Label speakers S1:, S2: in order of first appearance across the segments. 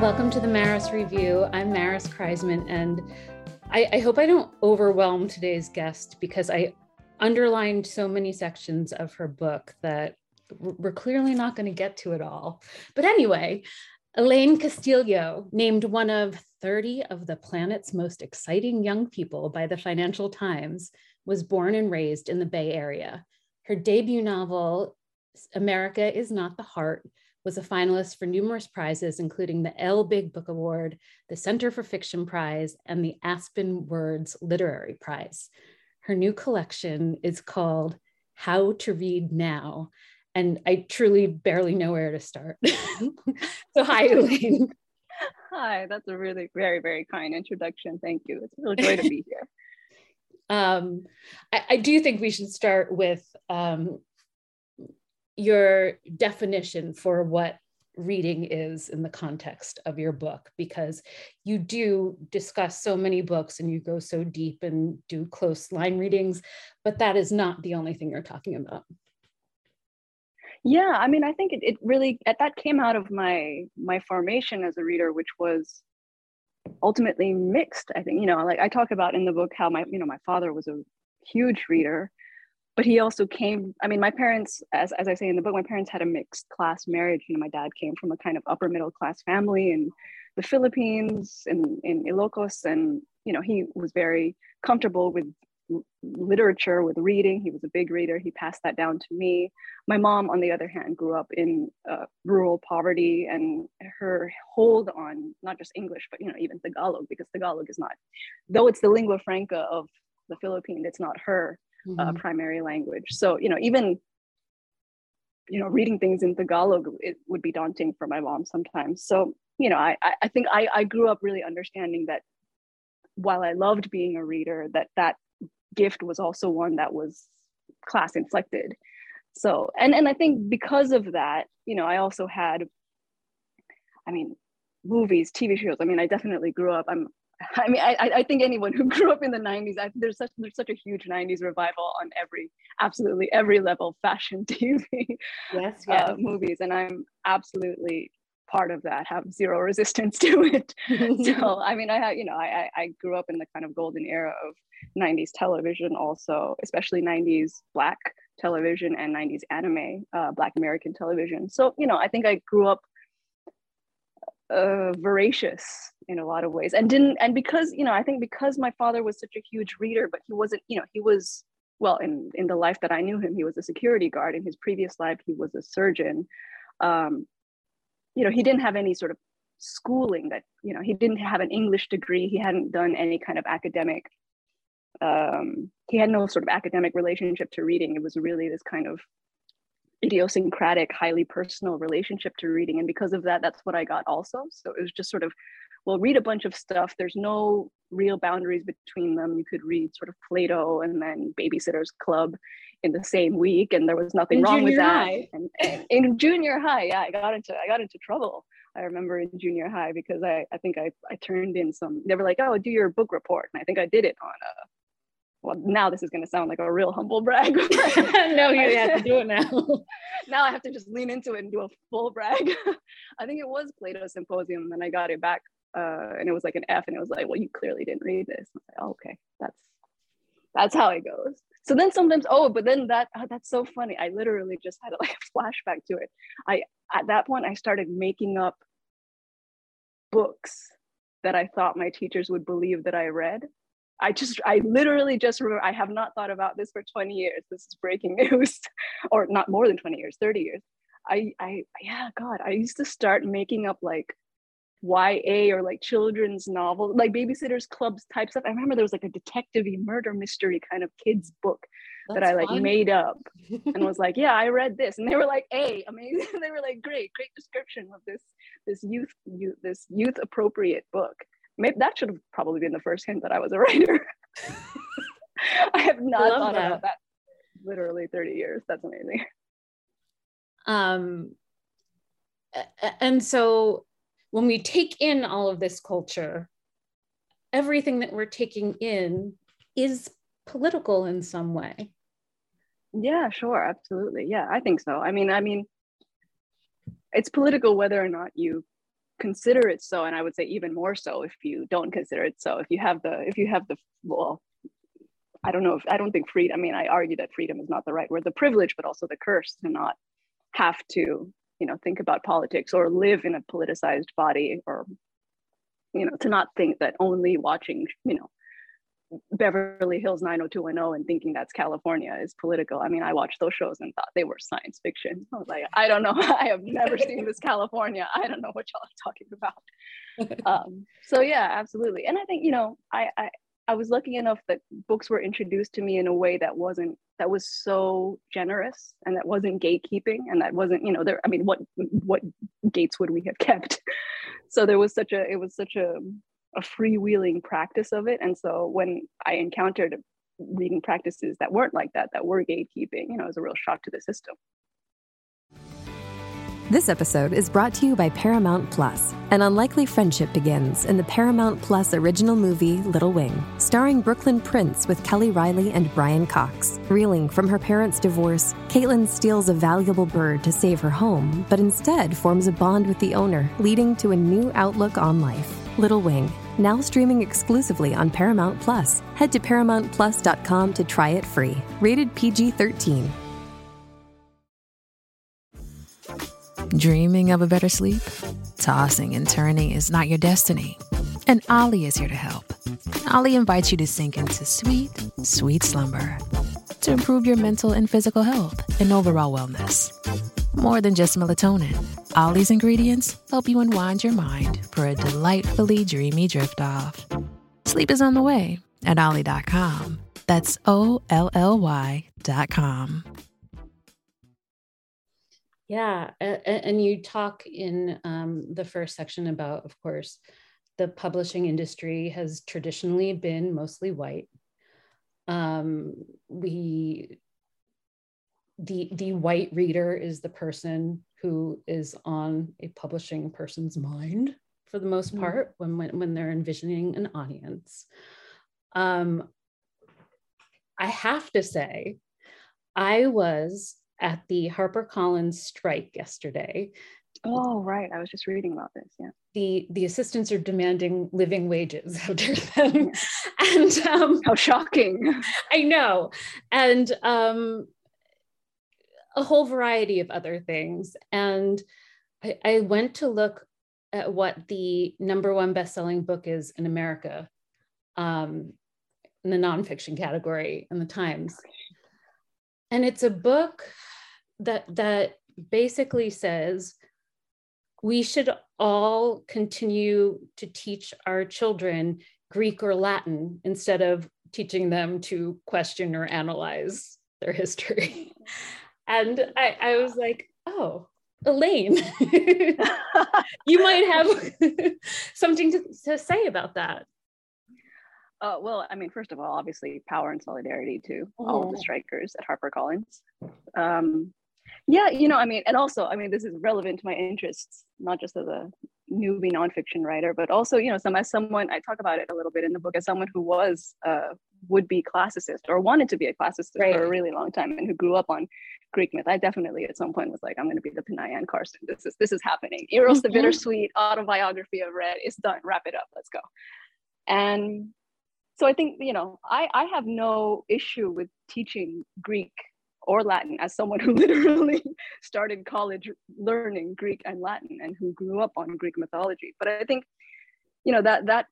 S1: Welcome to the Maris Review. I'm Maris Kreizman, and I, I, hope I don't overwhelm today's guest because I underlined so many sections of her book that we're clearly not going to get to it all. But anyway, Elaine Castillo, named one of 30 of the planet's most exciting young people by the Financial Times, was born and raised in the Bay Area. Her debut novel, America is Not the Heart, was a finalist for numerous prizes, including the Elle Big Book Award, the Center for Fiction Prize, and the Aspen Words Literary Prize. Her new collection is called How to Read Now, and I truly barely know where to start. so, hi, Elaine.
S2: Hi, that's a really very, very kind introduction. Thank you. It's a real joy to be here.
S1: Um, I, I, do think we should start with um, your definition for what reading is in the context of your book because you do discuss so many books and you go so deep and do close line readings but that is not the only thing you're talking about.
S2: Yeah i mean i think it, it really uh, that came out of my my formation as a reader which was ultimately mixed i think. You know like i talk about in the book how my you know my father was a huge reader but he also came i mean my parents as, as i say in the book my parents had a mixed class marriage. You know my dad came from a kind of upper middle class family in the philippines in, in ilocos and you know he was very comfortable with literature with reading. He was a big reader. He passed that down to me. My mom on the other hand grew up in uh, rural poverty and her hold on not just english but you know even tagalog because tagalog is not though it's the lingua franca of the philippines it's not her mm-hmm. uh, primary language. So, you know, even, you know, reading things in Tagalog, it would be daunting for my mom sometimes. So, you know, I, I think I, I grew up really understanding that while I loved being a reader, that that gift was also one that was class inflected. So, and, and I think because of that, you know, I also had, I mean, movies, TV shows. I mean, I definitely grew up. I'm I mean, I, I think anyone who grew up in the 90s, I, there's such there's such a huge 90s revival on every absolutely every level, fashion, TV,
S1: yes, yes.
S2: Uh, movies, and I'm absolutely part of that. Have zero resistance to it. so I mean, I have you know, I I grew up in the kind of golden era of 90s television, also especially 90s black television and 90s anime, uh, Black American television. So you know, I think I grew up uh, voracious in a lot of ways. And didn't and because you know i think because my father was such a huge reader but he wasn't you know he was well in in the life that i knew him he was a security guard. In his previous life he was a surgeon. Um, you know he didn't have any sort of schooling that you know he didn't have an english degree. He hadn't done any kind of academic um, he had no sort of academic relationship to reading. It was really this kind of idiosyncratic, highly personal relationship to reading. And because of that, that's what I got also. So it was just sort of, well, read a bunch of stuff. There's no real boundaries between them. You could read sort of Plato and then Babysitter's Club in the same week, and there was nothing in wrong with that. And, and, in junior high, yeah, I got into I got into trouble. I remember in junior high because I, I think I, I turned in some, they were like, oh, do your book report. And I think I did it on a well, now this is going to sound like a real humble brag.
S1: no, you have to do it now.
S2: now I have to just lean into it and do a full brag. I think it was Plato's Symposium, and I got it back, uh, and it was like an F, and it was like, well, you clearly didn't read this. Like, oh, okay, that's that's how it goes. So then sometimes, oh, but then that oh, that's so funny. I literally just had like a flashback to it. I at that point I started making up books that I thought my teachers would believe that I read I just, I literally just remember, I have not thought about this for 20 years. This is breaking news, or not more than 20 years, 30 years. I, I, yeah, God, I used to start making up like YA or like children's novel, like Babysitters Clubs type stuff. I remember there was like a detective murder mystery kind of kids book That's that I like fun. made up and was like, yeah, I read this. And they were like, hey, amazing. they were like, great, great description of this, this youth, youth this youth appropriate book maybe that should have probably been the first hint that I was a writer. I have not thought that. about that literally 30 years. That's amazing.
S1: Um, and so when we take in all of this culture, everything that we're taking in is political in some way.
S2: Yeah, sure, absolutely. Yeah, I think so. I mean, I mean, it's political whether or not you consider it so and i would say even more so if you don't consider it so. If you have the if you have the well i don't know if i don't think freedom i mean i argue that freedom is not the right word the privilege but also the curse to not have to you know think about politics or live in a politicized body or you know to not think that only watching you know Beverly Hills 90210 and thinking that's California is political. I mean, I watched those shows and thought they were science fiction. I was like, I don't know. I have never seen this California. I don't know what y'all are talking about. Um, so yeah, absolutely. And I think, you know, I, I I was lucky enough that books were introduced to me in a way that wasn't that was so generous and that wasn't gatekeeping and that wasn't, you know, there I mean, what what gates would we have kept? so there was such a it was such a a freewheeling practice of it. And so when I encountered reading practices that weren't like that, that were gatekeeping, you know, it was a real shock to the system.
S3: This episode is brought to you by Paramount Plus. An unlikely friendship begins in the Paramount Plus original movie Little Wing, starring Brooklyn Prince with Kelly Reilly and Brian Cox. Reeling from her parents' divorce, Caitlin steals a valuable bird to save her home, but instead forms a bond with the owner, leading to a new outlook on life. Little Wing, now streaming exclusively on Paramount Plus. Head to ParamountPlus.com to try it free. Rated PG 13.
S4: Dreaming of a better sleep? Tossing and turning is not your destiny. And Olly is here to help. Olly invites you to sink into sweet, sweet slumber to improve your mental and physical health and overall wellness. More than just melatonin, Olly's ingredients help you unwind your mind for a delightfully dreamy drift off. Sleep is on the way at Olly.com. That's O L L Y.com.
S1: Yeah. And you talk in um, the first section about, of course, the publishing industry has traditionally been mostly white. Um, we the the white reader is the person who is on a publishing person's mind for the most mm-hmm. part when, when when they're envisioning an audience. Um i have to say i was at the harpercollins strike yesterday.
S2: Oh right. I was just reading about this. Yeah.
S1: The the assistants are demanding living wages of them. And um
S2: how shocking.
S1: I know. And um a whole variety of other things. And I, I went to look at what the number one best-selling book is in America um, in the nonfiction category in the Times. And it's a book that that basically says we should all continue to teach our children Greek or Latin instead of teaching them to question or analyze their history. And I, I was like, oh, Elaine, you might have something to, to say about that.
S2: Uh, well, I mean, first of all, obviously, power and solidarity to all of the strikers at HarperCollins. Um, yeah, you know, I mean, and also, I mean, this is relevant to my interests, not just as a newbie nonfiction writer, but also, you know, some as someone I talk about it a little bit in the book as someone who was a would-be classicist or wanted to be a classicist right. for a really long time and who grew up on Greek myth. I definitely at some point was like, I'm going to be the Pinay Anne Carson. This is this is happening. Eros mm-hmm. the bittersweet autobiography of Red is done. Wrap it up. Let's go. And so I think you know I I have no issue with teaching Greek or Latin as someone who literally started college learning Greek and Latin and who grew up on Greek mythology. But I think, you know, that that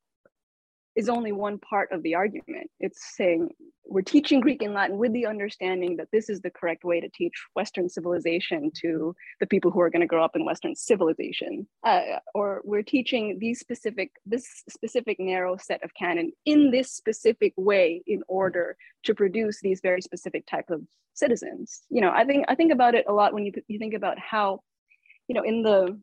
S2: is only one part of the argument. It's saying we're teaching Greek and Latin with the understanding that this is the correct way to teach Western civilization to the people who are going to grow up in Western civilization, uh, or we're teaching these specific, this specific narrow set of canon in this specific way in order to produce these very specific type of citizens. You know, I think I think about it a lot when you you think about how, you know, in the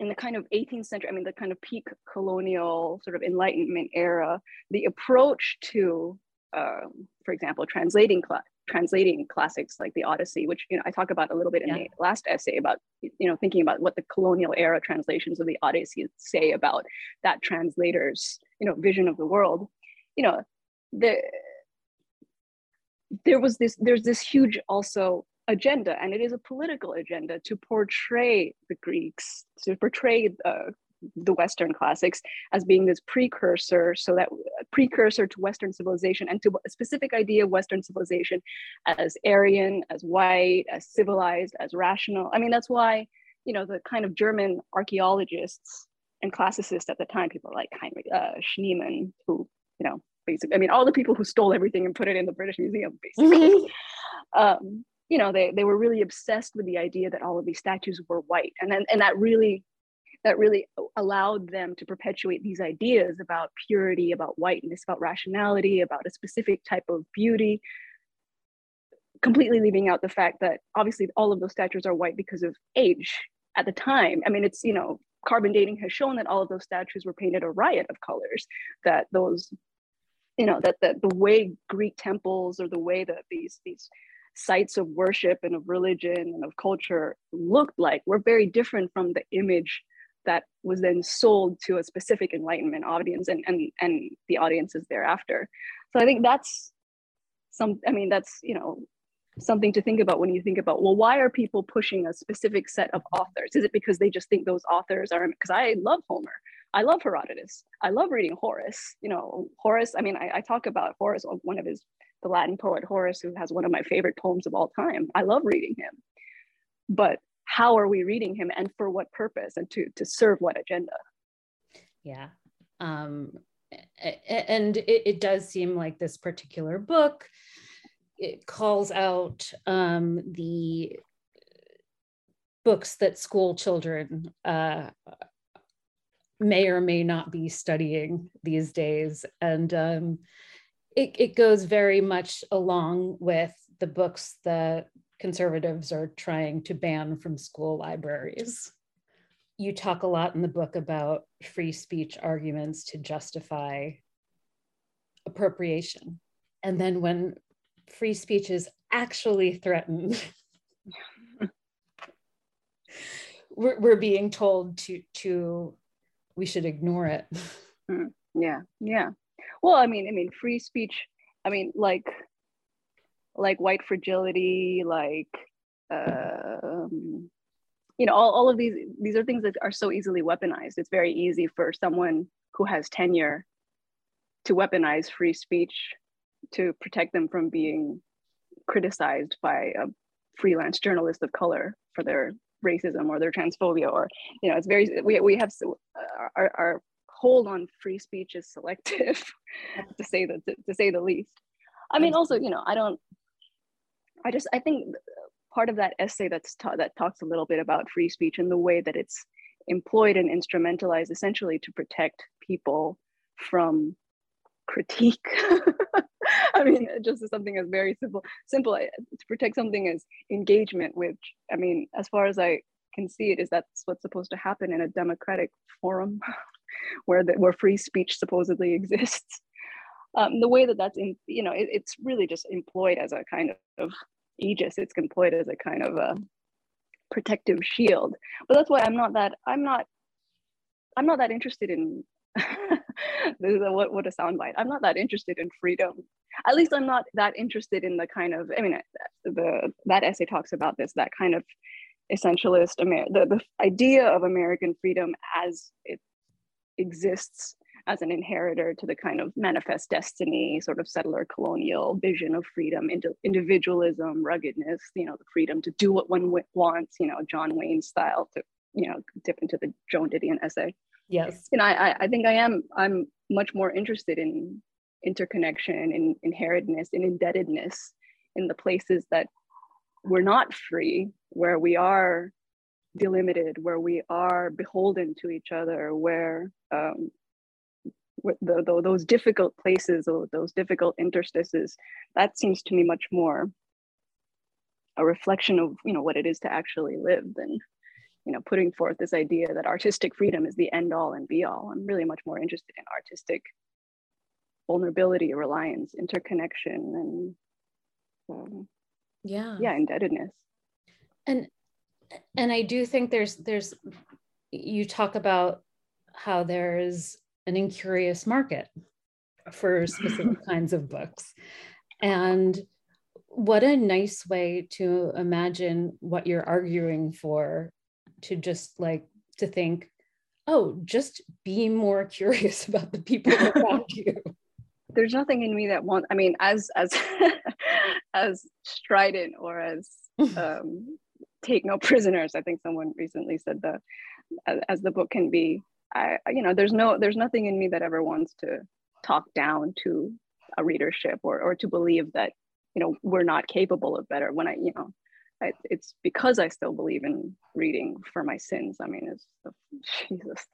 S2: in the kind of 18th century, I mean, the kind of peak colonial sort of Enlightenment era, the approach to, um, for example, translating cl- translating classics like the Odyssey, which you know I talk about a little bit in yeah. the last essay about you know thinking about what the colonial era translations of the Odyssey say about that translator's you know vision of the world. You know, the there was this there's this huge also agenda, and it is a political agenda to portray the Greeks, to portray uh, the Western classics as being this precursor, so that precursor to Western civilization and to a specific idea of Western civilization as Aryan, as white, as civilized, as rational. I mean, that's why, you know, the kind of German archaeologists and classicists at the time, people like Heinrich uh, Schliemann, who, you know, basically, I mean, all the people who stole everything and put it in the British Museum, basically. Um, you know, they, they were really obsessed with the idea that all of these statues were white. And then, and that really that really allowed them to perpetuate these ideas about purity, about whiteness, about rationality, about a specific type of beauty, completely leaving out the fact that obviously all of those statues are white because of age at the time. I mean, it's, you know, carbon dating has shown that all of those statues were painted a riot of colors, that those, you know, that, that the way Greek temples or the way that these, these sites of worship and of religion and of culture looked like were very different from the image that was then sold to a specific enlightenment audience and and and the audiences thereafter. So i think that's some i mean that's you know something to think about when you think about well why are people pushing a specific set of authors? Is it because they just think those authors are because i love homer. I love herodotus. I love reading horace. You know horace i mean I, I talk about horace one of his the latin poet horace who has one of my favorite poems of all time. I love reading him. But how are we reading him and for what purpose and to to serve what agenda?
S1: Yeah. Um and it, it does seem like this particular book it calls out um the books that school children uh may or may not be studying these days. And um it, it goes very much along with the books that conservatives are trying to ban from school libraries. You talk a lot in the book about free speech arguments to justify appropriation. And then when free speech is actually threatened, we're, we're being told to, to we should ignore it.
S2: Hmm. Yeah, yeah. Well, I mean, I mean, free speech, I mean, like like white fragility, like um, you know, all, all of these these are things that are so easily weaponized. It's very easy for someone who has tenure to weaponize free speech to protect them from being criticized by a freelance journalist of color for their racism or their transphobia or you know it's very we, we have our, our hold on free speech is selective to say the to, to say the least i mean also you know i don't I just I think part of that essay that's ta- that talks a little bit about free speech and the way that it's employed and instrumentalized essentially to protect people from critique. I mean, just something as very simple, simple eh, to protect something as engagement, which I mean, as far as I can see it, is that's what's supposed to happen in a democratic forum, where the, where free speech supposedly exists. Um, the way that that's in you know it, it's really just employed as a kind of aegis. It's employed as a kind of a protective shield. But that's why i'm not that i'm not i'm not that interested in this is a, what, what a soundbite. I'm not that interested in freedom. At least i'm not that interested in the kind of i mean the that essay talks about this that kind of essentialist Amer- the, the idea of american freedom as it exists as an inheritor to the kind of manifest destiny, sort of settler colonial vision of freedom, individualism, ruggedness, you know, the freedom to do what one wants, you know, John Wayne style to, you know, dip into the Joan Didion essay.
S1: Yes.
S2: Know, I, I think I am, I'm much more interested in interconnection, in inheritedness, in indebtedness, in the places that we're not free, where we are delimited, where we are beholden to each other, where um, the, the, those difficult places or those difficult interstices, that seems to me much more a reflection of you know what it is to actually live than you know putting forth this idea that artistic freedom is the end all and be all. I'm really much more interested in artistic vulnerability, reliance, interconnection, and um,
S1: yeah,
S2: yeah, indebtedness.
S1: And and I do think there's there's you talk about how there's an incurious market for specific kinds of books. And what a nice way to imagine what you're arguing for to just like to think oh, just be more curious about the people around you.
S2: There's nothing in me that wants, I mean, as as as strident or as um, take no prisoners. I think someone recently said that as, the book can be. I, you know, there's no, there's nothing in me that ever wants to talk down to a readership or or to believe that you know we're not capable of better. When I, you know, I, it's because I still believe in reading for my sins. I mean, it's oh, Jesus.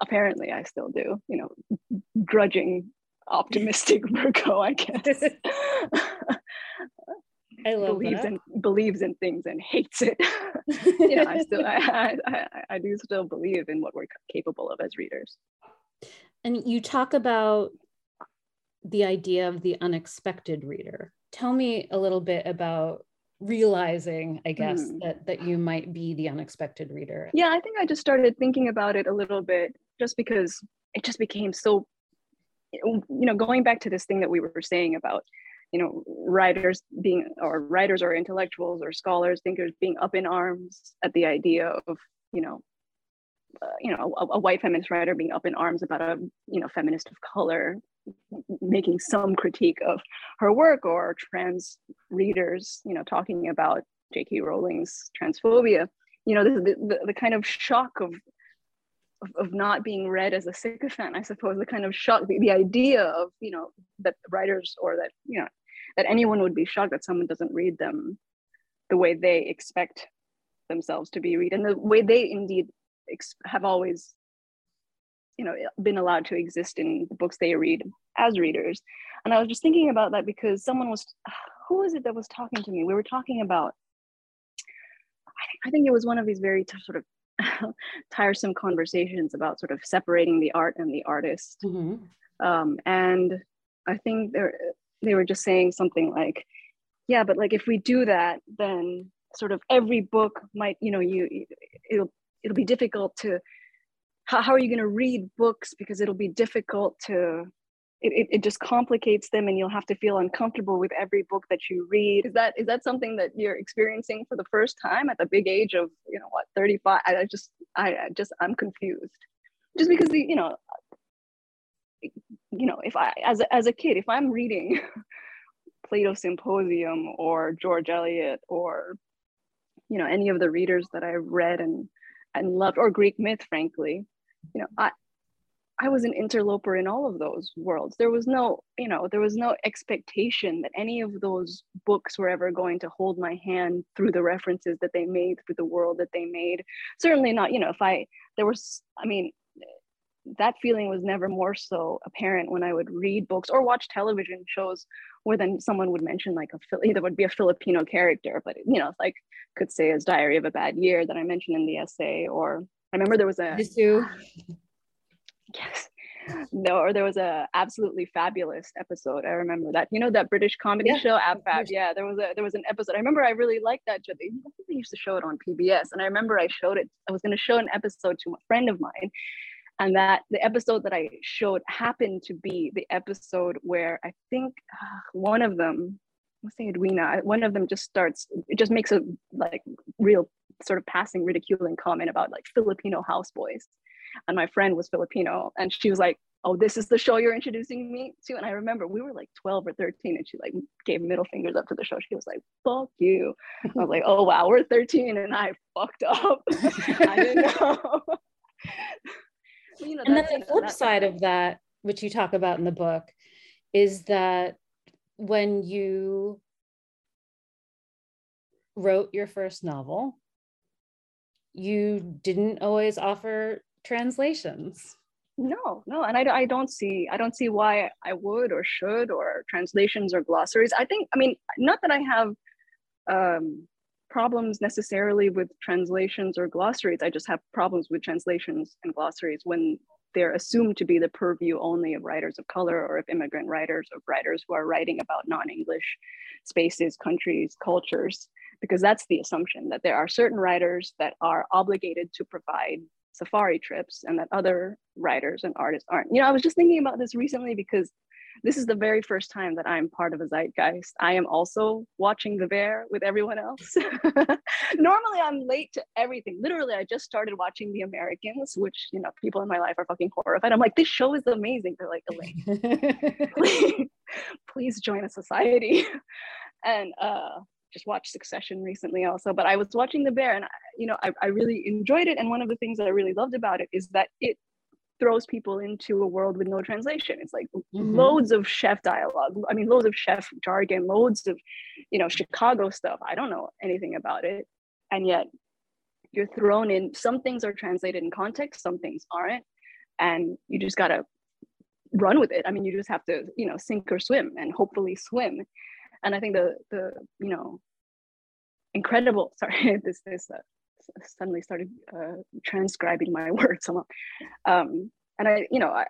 S2: Apparently, I still do. You know, grudging optimistic Virgo, I guess.
S1: I love
S2: believes
S1: that.
S2: in believes in things and hates it. you know, I still I, I, I do still believe in what we're capable of as readers.
S1: And you talk about the idea of the unexpected reader. Tell me a little bit about realizing, I guess, mm. that that you might be the unexpected reader.
S2: Yeah, I think I just started thinking about it a little bit just because it just became so you know, going back to this thing that we were saying about you know writers being or writers or intellectuals or scholars thinkers being up in arms at the idea of you know uh, you know a, a, white feminist writer being up in arms about a you know feminist of color making some critique of her work or trans readers you know talking about j.k rowling's transphobia. You know the, the, the kind of shock of, of of not being read as a sycophant i suppose the kind of shock the, the idea of you know that writers or that you know that anyone would be shocked that someone doesn't read them the way they expect themselves to be read and the way they indeed ex- have always you know been allowed to exist in the books they read as readers. And i was just thinking about that because someone was who was it that was talking to me? We were talking about i think it was one of these very t- sort of tiresome conversations about sort of separating the art and the artist. Mm-hmm. um, and i think there they were just saying something like yeah but like if we do that then sort of every book might you know you it'll it'll be difficult to how, how are you going to read books? Because it'll be difficult to it, it just complicates them and you'll have to feel uncomfortable with every book that you read. Is that is that something that you're experiencing for the first time at the big age of you know what 35 i, just I just i'm confused. Just because the you know you know, if I, as a, as a kid, if I'm reading Plato Symposium or George Eliot or, you know, any of the readers that I read and, and loved, or Greek myth, frankly, you know, I, I was an interloper in all of those worlds. There was no, you know, there was no expectation that any of those books were ever going to hold my hand through the references that they made, through the world that they made. Certainly not, you know, if I, there was, I mean, that feeling was never more so apparent when I would read books or watch television shows where then someone would mention like a either would be a Filipino character, but you know, like could say as Diary of a Bad Year that I mentioned in the essay, or I remember there was a yes, no, or there was a absolutely fabulous episode. I remember that. You know that British comedy yeah. show, Ab Fab. Yeah, there was a there was an episode. I remember I really liked that show. They, I think they used to show it on PBS, and I remember I showed it. I was going to show an episode to a friend of mine, and that the episode that I showed happened to be the episode where I think uh, one of them, let's say Edwina, one of them just starts, it just makes a like real sort of passing ridiculing comment about like Filipino houseboys. And my friend was Filipino, and she was like, "Oh, this is the show you're introducing me to." And I remember we were like 12 or 13, and she like gave middle fingers up to the show. She was like, "Fuck you." I was like, "Oh wow, we're 13, and I fucked up. I didn't know."
S1: you know, and then the flip side of that, which you talk about in the book, is that when you wrote your first novel, you didn't always offer translations.
S2: No, no, and I, I don't see I don't see why I would or should or translations or glossaries. I think I mean not that I have um, problems necessarily with translations or glossaries. I just have problems with translations and glossaries when they're assumed to be the purview only of writers of color or of immigrant writers or writers who are writing about non-English spaces, countries, cultures, because that's the assumption that there are certain writers that are obligated to provide safari trips and that other writers and artists aren't. You know, I was just thinking about this recently because this is the very first time that I'm part of a zeitgeist. I am also watching The Bear with everyone else. Normally, I'm late to everything. Literally, I just started watching The Americans, which you know people in my life are fucking horrified. I'm like, this show is amazing. They're like, Elaine, please, please join a society, and uh, just watched Succession recently also. But I was watching The Bear, and I, you know, I, I really enjoyed it. And one of the things that I really loved about it is that it throws people into a world with no translation. It's like mm-hmm. loads of chef dialogue. I mean, loads of chef jargon, loads of, you know, Chicago stuff. I don't know anything about it. And yet you're thrown in, some things are translated in context, some things aren't. And you just got to run with it. I mean, you just have to, you know, sink or swim and hopefully swim. And I think the, the, you know, incredible, sorry, this, this, uh, suddenly started uh, transcribing my words a lot. Um, and I, you know, I,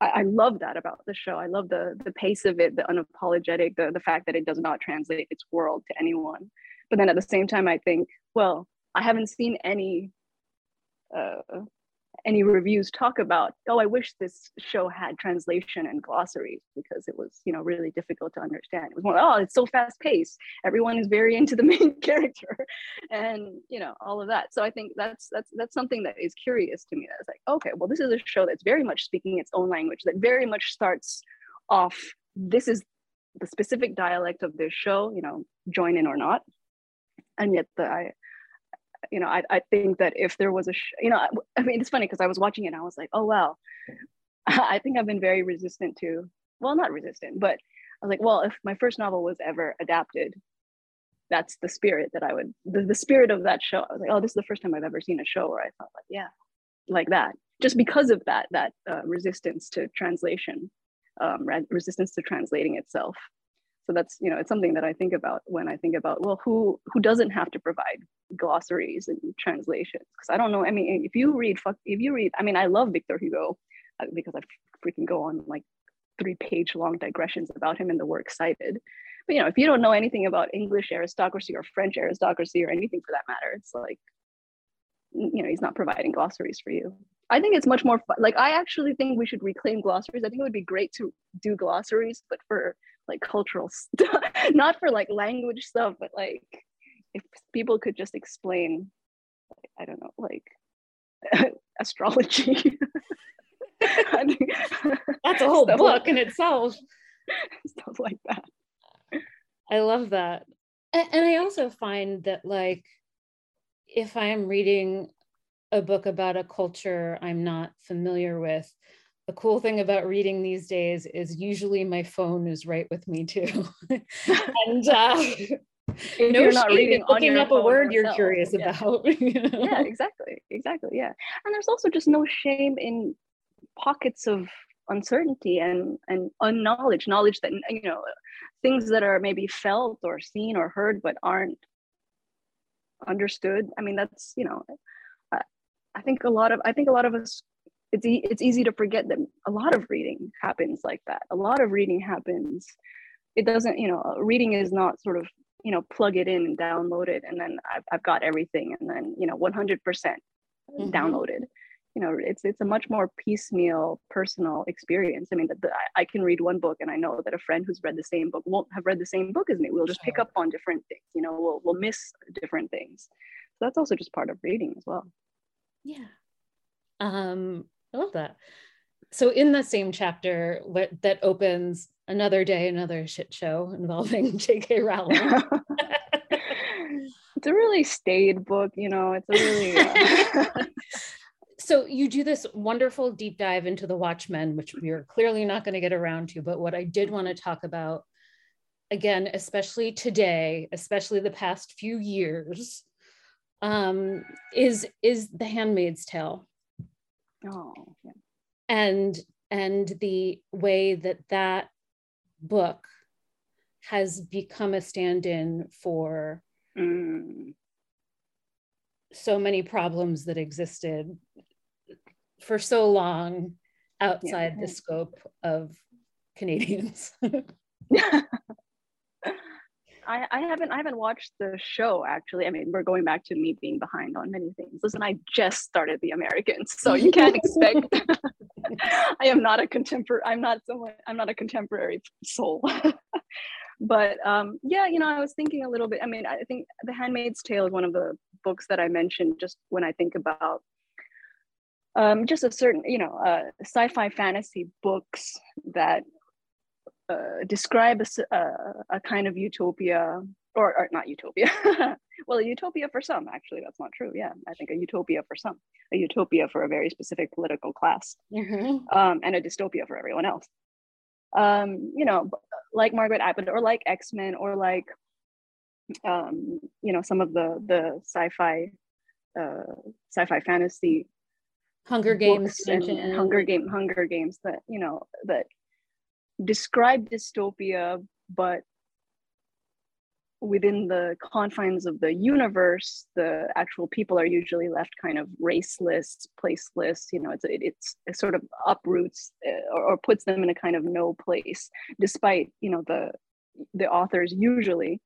S2: I love that about the show. I love the the pace of it, the unapologetic, the the fact that it does not translate its world to anyone. But then at the same time, I think, well, I haven't seen any uh, any reviews talk about oh i wish this show had translation and glossaries because it was you know really difficult to understand. It was more oh it's so fast paced everyone is very into the main character and you know all of that. So i think that's that's that's something that is curious to me. That's like okay well this is a show that's very much speaking its own language that very much starts off this is the specific dialect of this show you know join in or not. And yet the I, you know, I, I think that if there was a, sh- you know, I, I mean, it's funny because I was watching it and I was like, oh, wow, I think I've been very resistant to, well, not resistant, but I was like, well, if my first novel was ever adapted, that's the spirit that I would, the, the spirit of that show. I was like, oh, this is the first time I've ever seen a show where I thought like, yeah, like that, just because of that, that uh, resistance to translation, um, resistance to translating itself so that's you know it's something that i think about when i think about well who who doesn't have to provide glossaries and translations? Because i don't know i mean if you read if you read i mean i love victor hugo uh, because i freaking go on like three page long digressions about him in the work cited. But you know if you don't know anything about english aristocracy or french aristocracy or anything for that matter it's like you know he's not providing glossaries for you. I think it's much more fun like i actually think we should reclaim glossaries. I think it would be great to do glossaries but for like cultural stuff, not for like language stuff, but like if people could just explain, I don't know, like astrology.
S1: That's a whole book like, in itself.
S2: Stuff like that.
S1: I love that. And, and I also find that, like, if I'm reading a book about a culture I'm not familiar with, the cool thing about reading these days is usually my phone is right with me too. and uh, if no you're not reading looking up a word you're curious yeah. about.
S2: Yeah, exactly. Exactly. Yeah. And there's also just no shame in pockets of uncertainty and and unknowledge, knowledge that you know, things that are maybe felt or seen or heard but aren't understood. I mean, that's, you know, I think a lot of I think a lot of us it's e- it's easy to forget that a lot of reading happens like that. A lot of reading happens. It doesn't, you know, reading is not sort of, you know, plug it in and download it, and then I've, I've got everything, and then you know, 100% mm-hmm. downloaded. You know, it's it's a much more piecemeal, personal experience. I mean, the, I, can read one book, and I know that a friend who's read the same book won't have read the same book as me. We'll just pick up on different things. You know, we'll we'll miss different things. So that's also just part of reading as well.
S1: Yeah. Um, I love that. So in the same chapter what, that opens another day, another shit show involving J.K. Rowling.
S2: it's a really staid book, you know. It's a really. Uh...
S1: so you do this wonderful deep dive into the Watchmen, which we are clearly not going to get around to. But what I did want to talk about, again, especially today, especially the past few years, um, is is The Handmaid's Tale.
S2: Oh, yeah.
S1: And and the way that that book has become a stand-in for mm. so many problems that existed for so long outside yeah. the scope of Canadians.
S2: I, I haven't I haven't watched the show actually. I mean, we're going back to me being behind on many things. Listen, I just started The Americans, so you can't expect I am not a contemporary. I'm not someone. I'm not a contemporary soul. but um, yeah, you know, I was thinking a little bit. I mean, I think The Handmaid's Tale is one of the books that I mentioned just when I think about um, just a certain, you know, uh, sci-fi fantasy books that uh, describe a, uh, a, kind of utopia, or, or not utopia. well, a utopia for some, actually, that's not true. Yeah, I think a utopia for some, a utopia for a very specific political class, mm-hmm. um, and a dystopia for everyone else. Um, you know, like Margaret Atwood, or like X Men, or like, um, you know, some of the the sci-fi, uh, sci-fi fantasy
S1: Hunger Games
S2: and Hunger Game Hunger Games that you know that describe dystopia, but within the confines of the universe, the actual people are usually left kind of raceless, placeless. You know, it's it's it sort of uproots uh, or, or puts them in a kind of no place, despite you know the the authors usually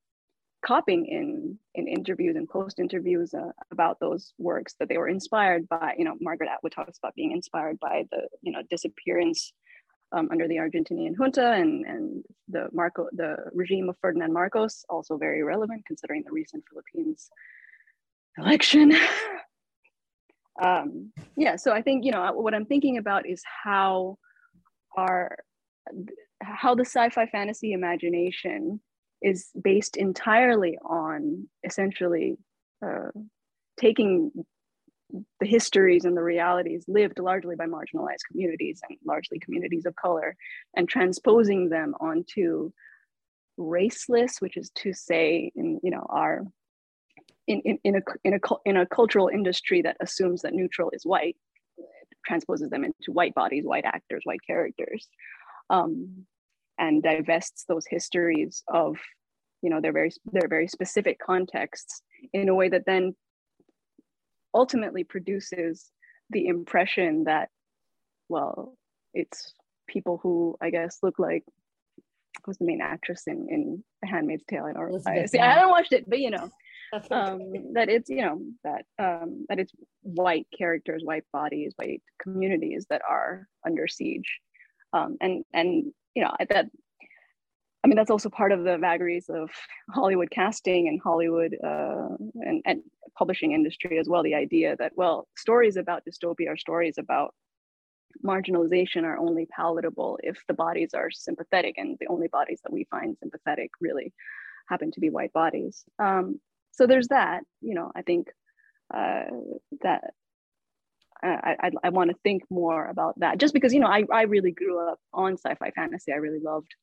S2: copying in in interviews and post interviews uh, about those works that they were inspired by you know margaret atwood talks about being inspired by the you know disappearance um, under the Argentinian junta and, and the Marco the regime of Ferdinand Marcos, also very relevant considering the recent Philippines election. um, yeah, so I think you know what I'm thinking about is how our how the sci-fi fantasy imagination is based entirely on essentially uh, taking the histories and the realities lived largely by marginalized communities and largely communities of color and transposing them onto raceless which is to say in you know our in, in, in, a, in, a, in a cultural industry that assumes that neutral is white transposes them into white bodies white actors white characters um, and divests those histories of you know their very their very specific contexts in a way that then ultimately produces the impression that, well, it's people who I guess look like who's the main actress in in The Handmaid's Tale? I don't I, see, I haven't watched it, but you know. Um, that it's you know that um, that it's white characters, white bodies, white communities that are under siege, um, and and you know that I mean, that's also part of the vagaries of Hollywood casting and Hollywood uh, and, and publishing industry as well. The idea that, well, stories about dystopia are stories about marginalization are only palatable if the bodies are sympathetic, and the only bodies that we find sympathetic really happen to be white bodies. Um, so there's that, you know, I think uh, that I, I, I want to think more about that just because, you know, I, I really grew up on sci-fi fantasy. I really loved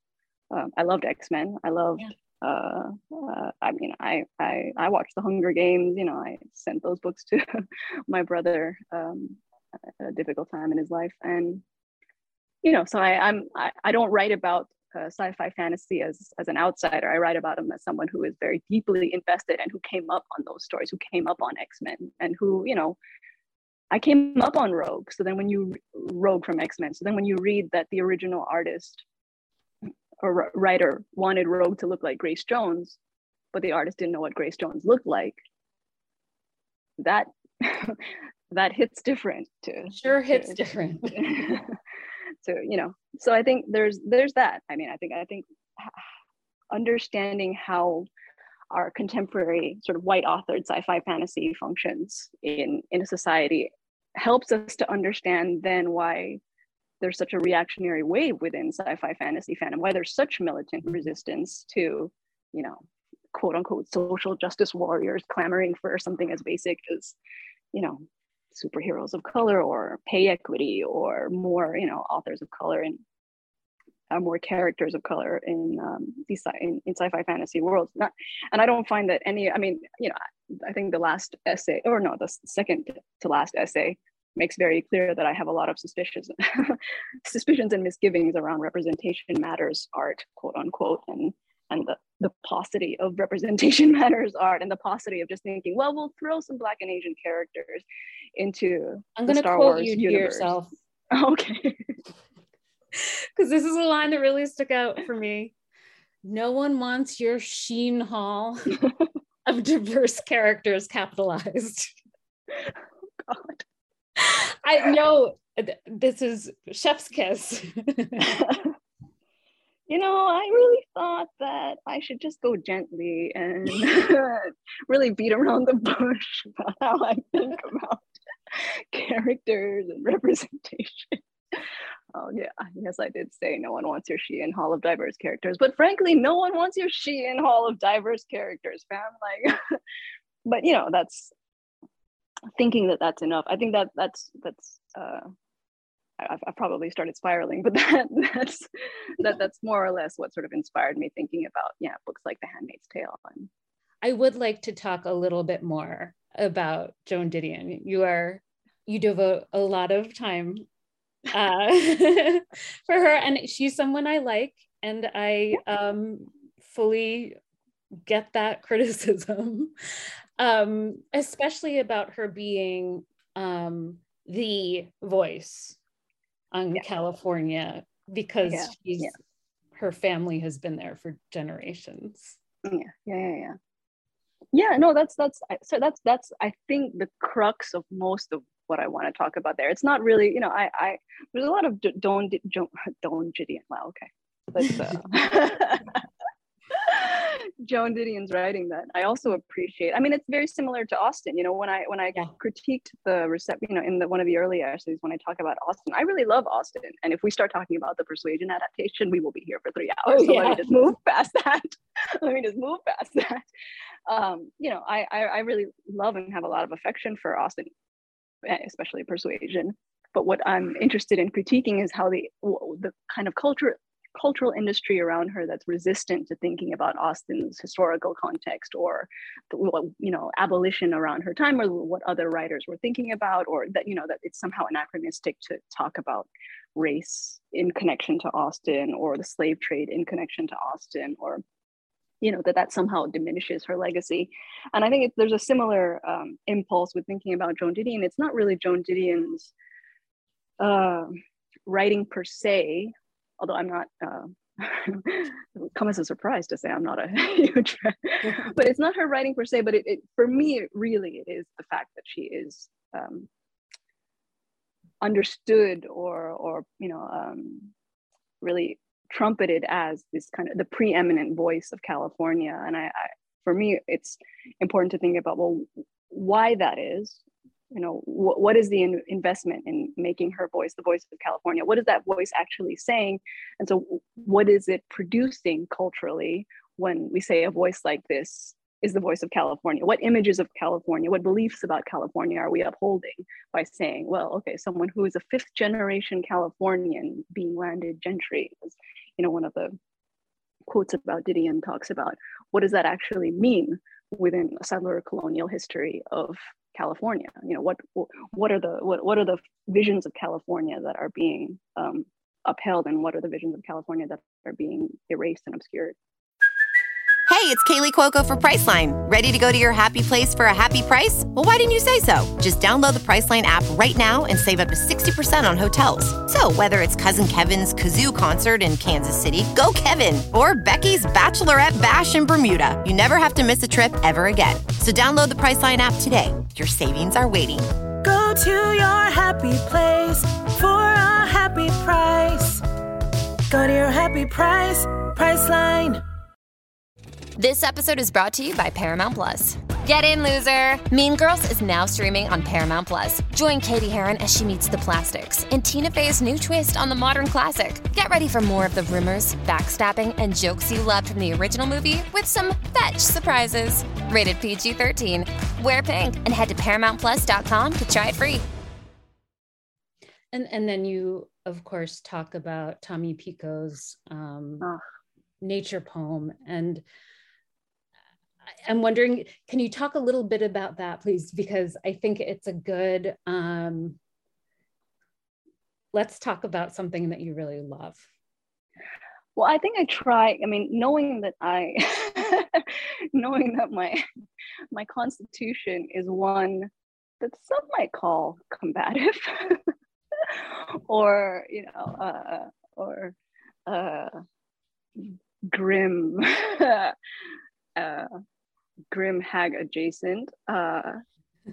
S2: um, I loved X Men. I loved. Yeah. Uh, uh, I mean, I, I I watched the Hunger Games. You know, I sent those books to my brother um, at a difficult time in his life, and you know, so I, I'm I, I don't write about uh, sci-fi fantasy as as an outsider. I write about him as someone who is very deeply invested and who came up on those stories, who came up on X Men, and who you know. I came up on Rogue. So then when you Rogue from X-Men. So then when you read that the original artist or writer wanted Rogue to look like Grace Jones, but the artist didn't know what Grace Jones looked like. That that hits different to
S1: sure hits to, different.
S2: so you know, so I think there's there's that. I mean, I think I think understanding how our contemporary sort of white authored sci-fi fantasy functions in in a society helps us to understand then why there's such a reactionary wave within sci-fi fantasy fandom, why there's such militant resistance to, you know, quote unquote social justice warriors clamoring for something as basic as, you know, superheroes of color or pay equity or more, you know, authors of color and uh, more characters of color in um, these in, in sci-fi fantasy worlds. Not, and I don't find that any. I mean, you know, I think the last essay, or no, the second to last essay makes very clear that I have a lot of suspicions, suspicions and misgivings around representation matters art, quote unquote, and and the, the paucity of representation matters art and the paucity of just thinking, well, we'll throw some black and Asian characters into
S1: I'm gonna
S2: Star
S1: quote
S2: Wars
S1: you
S2: universe.
S1: yourself.
S2: Okay.
S1: Because this is a line that really stuck out for me. No one wants your Shein haul of diverse characters capitalized. I know this is chef's kiss.
S2: you know, I really thought that I should just go gently and really beat around the bush about how I think about characters and representation. Oh yeah, yes, I did say no one wants your Shein Haul of Diverse Characters, but frankly, no one wants your Shein Haul of Diverse Characters, fam. Like, but you know, that's thinking that that's enough. I think that that's that's uh, I've, I've, probably started spiraling, but that that's that that's more or less what sort of inspired me thinking about yeah books like The Handmaid's Tale. And
S1: I would like to talk a little bit more about Joan Didion. You are you devote a lot of time uh, for her, and she's someone I like, and I um, fully get that criticism, um, especially about her being um, the voice on yeah. California because yeah. she's yeah. her family has been there for generations.
S2: Yeah, yeah, yeah, yeah. Yeah, no, that's that's so that's that's I think the crux of most of what I want to talk about there. It's not really, you know, I I there's a lot of don't don't don't Didion. Wow, okay. But uh, Joan Didion's writing that I also appreciate. I mean, it's very similar to Austen. You know, when I when I yeah. critiqued the reception, you know, in the one of the early essays when I talk about Austen, I really love Austen. And if we start talking about the Persuasion adaptation, we will be here for three hours. Oh, so yeah. let me just move past that. let me just move past that. Um, you know, I, I I really love and have a lot of affection for Austen, especially Persuasion. But what I'm interested in critiquing is how the the kind of culture cultural industry around her that's resistant to thinking about Austen's historical context or, you know, abolition around her time or what other writers were thinking about, or that, you know, that it's somehow anachronistic to talk about race in connection to Austen or the slave trade in connection to Austen or you know that that somehow diminishes her legacy. And i think it, there's a similar um, impulse with thinking about joan didion. It's not really joan didion's uh, writing per se although I'm not uh, come as a surprise to say I'm not a huge fan, but it's not her writing per se. But it, it, for me, it really it is the fact that she is um, understood or or you know um, really trumpeted as this kind of the preeminent voice of California. And I, I for me, it's important to think about well why that is you know wh- what is the in- investment in making her voice the voice of california? What is that voice actually saying? And so what is it producing culturally when we say a voice like this is the voice of california? What images of california what beliefs about california are we upholding by saying well okay someone who is a fifth generation californian being landed gentry is you know one of the quotes about didion talks about what does that actually mean within a settler colonial history of California? You know, what what are the what, what are the visions of California that are being um, upheld, and what are the visions of California that are being erased and obscured?
S5: Hey, it's Kaley Cuoco for Priceline. Ready to go to your happy place for a happy price? Well, why didn't you say so? Just download the Priceline app right now and save up to 60% on hotels. So, whether it's Cousin Kevin's Kazoo concert in Kansas City, go Kevin, or Becky's Bachelorette Bash in Bermuda, you never have to miss a trip ever again. So, download the Priceline app today. Your savings are waiting.
S6: Go to your happy place for a happy price. Go to your happy price, Priceline.
S7: This episode is brought to you by Paramount Plus. Get in, loser! Mean Girls is now streaming on Paramount Plus. Join Cady Heron as she meets the plastics in Tina Fey's new twist on the modern classic. Get ready for more of the rumors, backstabbing, and jokes you loved from the original movie with some fetch surprises. Rated PG 13. Wear pink and head to ParamountPlus.com to try it free.
S1: And, and then you, of course, talk about Tommy Pico's um, oh. nature poem. And I'm wondering, can you talk a little bit about that, please? Because I think it's a good, um, let's talk about something that you really love.
S2: Well, I think I try, I mean, knowing that I, knowing that my, my constitution is one that some might call combative or, you know, uh, or uh, grim, uh, grim hag adjacent. Uh,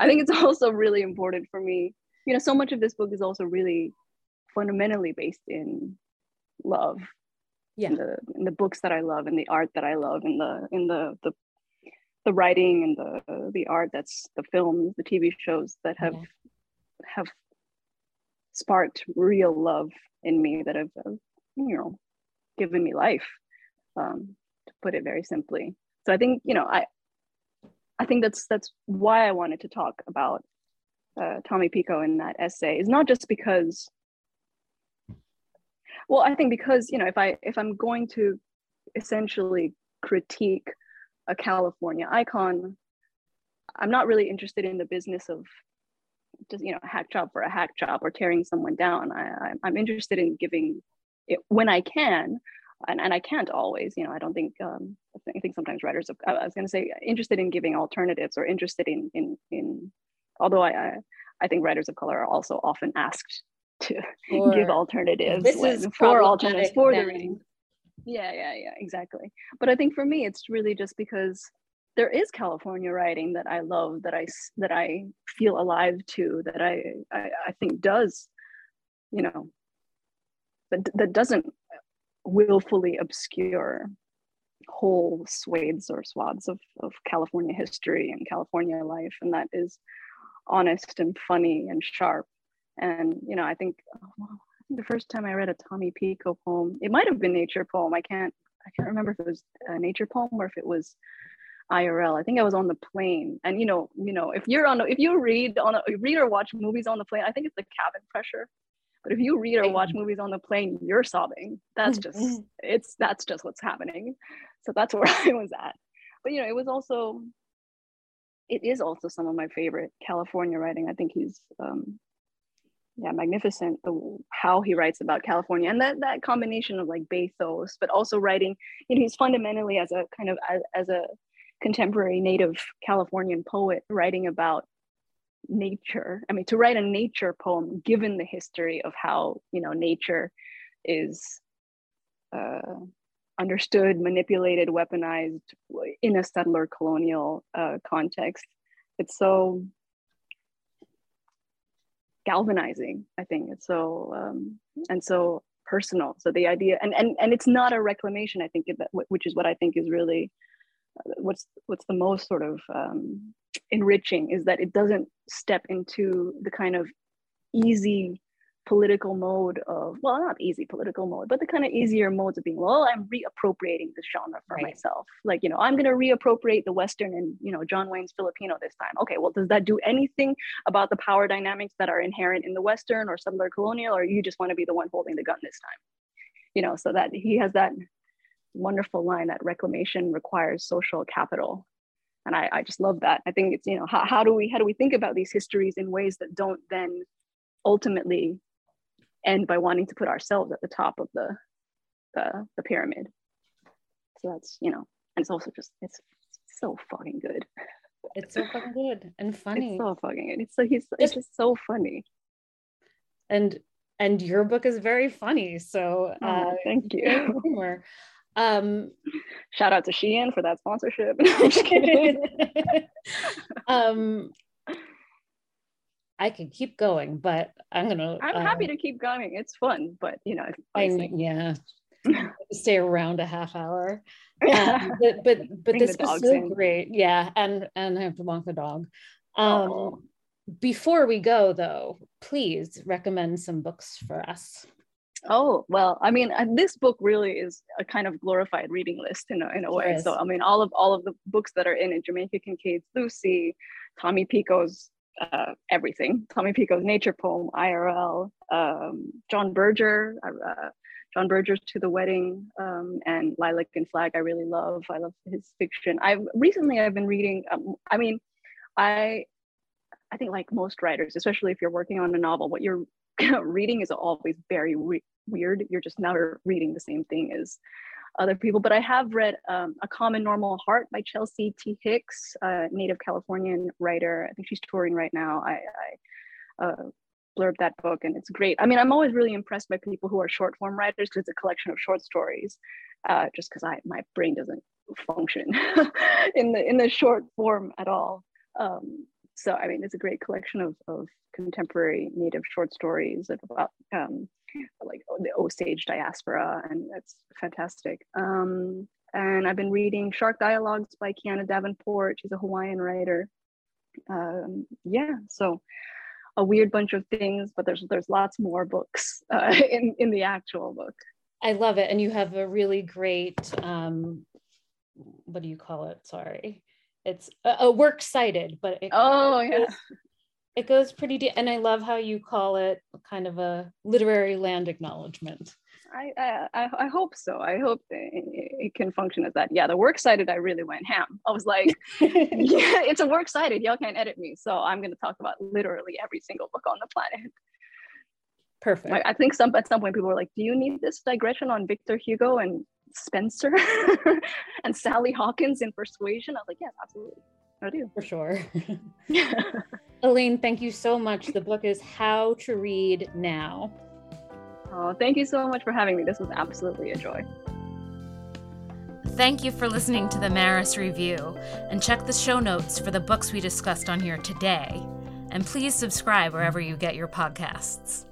S2: I think it's also really important for me you know so much of this book is also really fundamentally based in love
S1: yeah
S2: in the in the books that i love and the art that i love and the in the the the writing and the the art that's the films the tv shows that have yeah. have sparked real love in me that have you know given me life um, to put it very simply so i think you know i i think that's that's why i wanted to talk about uh, tommy pico in that essay is not just because well i think because you know if i if i'm going to essentially critique a california icon i'm not really interested in the business of just you know hack job for a hack job or tearing someone down. I, i'm interested in giving it when i can and, and i can't always you know i don't think um, i think sometimes writers i was going to say interested in giving alternatives or interested in in in although I, I think writers of color are also often asked to for, give alternatives
S1: this is
S2: for alternatives for the reading. yeah yeah yeah exactly. But i think for me it's really just because there is California writing that I love, that I that I feel alive to, that I I, I think does, you know, that that doesn't willfully obscure whole swathes or swaths of, of California history and California life, and that is honest and funny and sharp. And you know, I think, think the first time I read a Tommy Pico poem, it might have been nature poem. I can't I can't remember if it was a nature poem or if it was IRL. I think I was on the plane, and you know, you know, if you're on, if you read on, a, read or watch movies on the plane, I think it's the cabin pressure. But if you read or watch movies on the plane, you're sobbing. That's just, it's that's just what's happening. So that's where I was at. But you know, it was also, it is also some of my favorite California writing. I think he's, um, yeah, magnificent. The how he writes about California and that that combination of like bathos, but also writing. You know, he's fundamentally as a kind of as, as a contemporary native Californian poet writing about nature. I mean, to write a nature poem, given the history of how, you know, nature is uh, understood, manipulated, weaponized in a settler colonial uh, context, it's so galvanizing, I think. It's so, um, and so personal. So the idea, and, and, and it's not a reclamation, I think, which is what I think is really what's what's the most sort of um, enriching is that it doesn't step into the kind of easy political mode of well not easy political mode but the kind of easier modes of being well i'm reappropriating this genre for right. myself. Like you know i'm going to reappropriate the western and you know john wayne's filipino this time. Okay well does that do anything about the power dynamics that are inherent in the western or settler colonial or you just want to be the one holding the gun this time? You know so that he has that wonderful line that reclamation requires social capital. And I, I just love that. I think it's you know how, how do we how do we think about these histories in ways that don't then ultimately end by wanting to put ourselves at the top of the the, the pyramid? So that's you know and it's also just it's so fucking good.
S1: It's so fucking good and funny.
S2: it's so fucking good. It's so he's it's just so funny.
S1: And and your book is very funny. So
S2: oh, uh, thank you
S1: um,
S2: Shout out to Shein for that sponsorship.
S1: um, I could keep going, but I'm gonna.
S2: I'm uh, happy to keep going. It's fun, but you know,
S1: I, yeah, stay around a half hour. Um, but but but this was so in. great. Yeah, and and I have to walk the dog. Um, oh. Before we go, though, please recommend some books for us.
S2: Oh, well, I mean, this book really is a kind of glorified reading list in a, in a way. So, I mean, all of all of the books that are in it, Jamaica Kincaid's Lucy, Tommy Pico's uh, everything, Tommy Pico's nature poem, IRL, um, John Berger, uh, uh, John Berger's To the Wedding, um, and Lilac and Flag. I really love. I love his fiction. I've recently I've been reading. Um, I mean, I I think like most writers, especially if you're working on a novel, what you're reading is always very weird. You're just never reading the same thing as other people. But I have read um, A Calm and Normal Heart by Chelsea T. Hicks, a native Californian writer. I think she's touring right now. I, I uh, blurbed that book and it's great. I mean, I'm always really impressed by people who are short form writers because it's a collection of short stories. Uh, just because I my brain doesn't function in the in the short form at all. Um, so I mean, it's a great collection of, of contemporary Native short stories about um, like the Osage diaspora, and it's fantastic. Um, and I've been reading Shark Dialogues by Kiana Davenport. She's a Hawaiian writer. Um, yeah, so a weird bunch of things, but there's there's lots more books uh, in in the actual book.
S1: I love it, and you have a really great um, what do you call it? Sorry, it's a, a works cited, but it,
S2: oh yeah,
S1: it goes pretty deep, and I love how you call it kind of a literary land acknowledgement.
S2: I, I, I hope so. I hope it, can function as that. Yeah, the works cited, I really went ham. I was like, yeah, it's a works cited. Y'all can't edit me, so I'm going to talk about literally every single book on the planet.
S1: Perfect.
S2: Like, I think some at some point people were like, "Do you need this digression on Victor Hugo and Spencer and Sally Hawkins in Persuasion?" I was like, "Yes, absolutely, I do
S1: for sure." Elaine, thank you so much. The book is How to Read Now.
S2: Oh, thank you so much for having me. This was absolutely a joy.
S8: Thank you for listening to the Maris Review, and check the show notes for the books we discussed on here today. And please subscribe wherever you get your podcasts.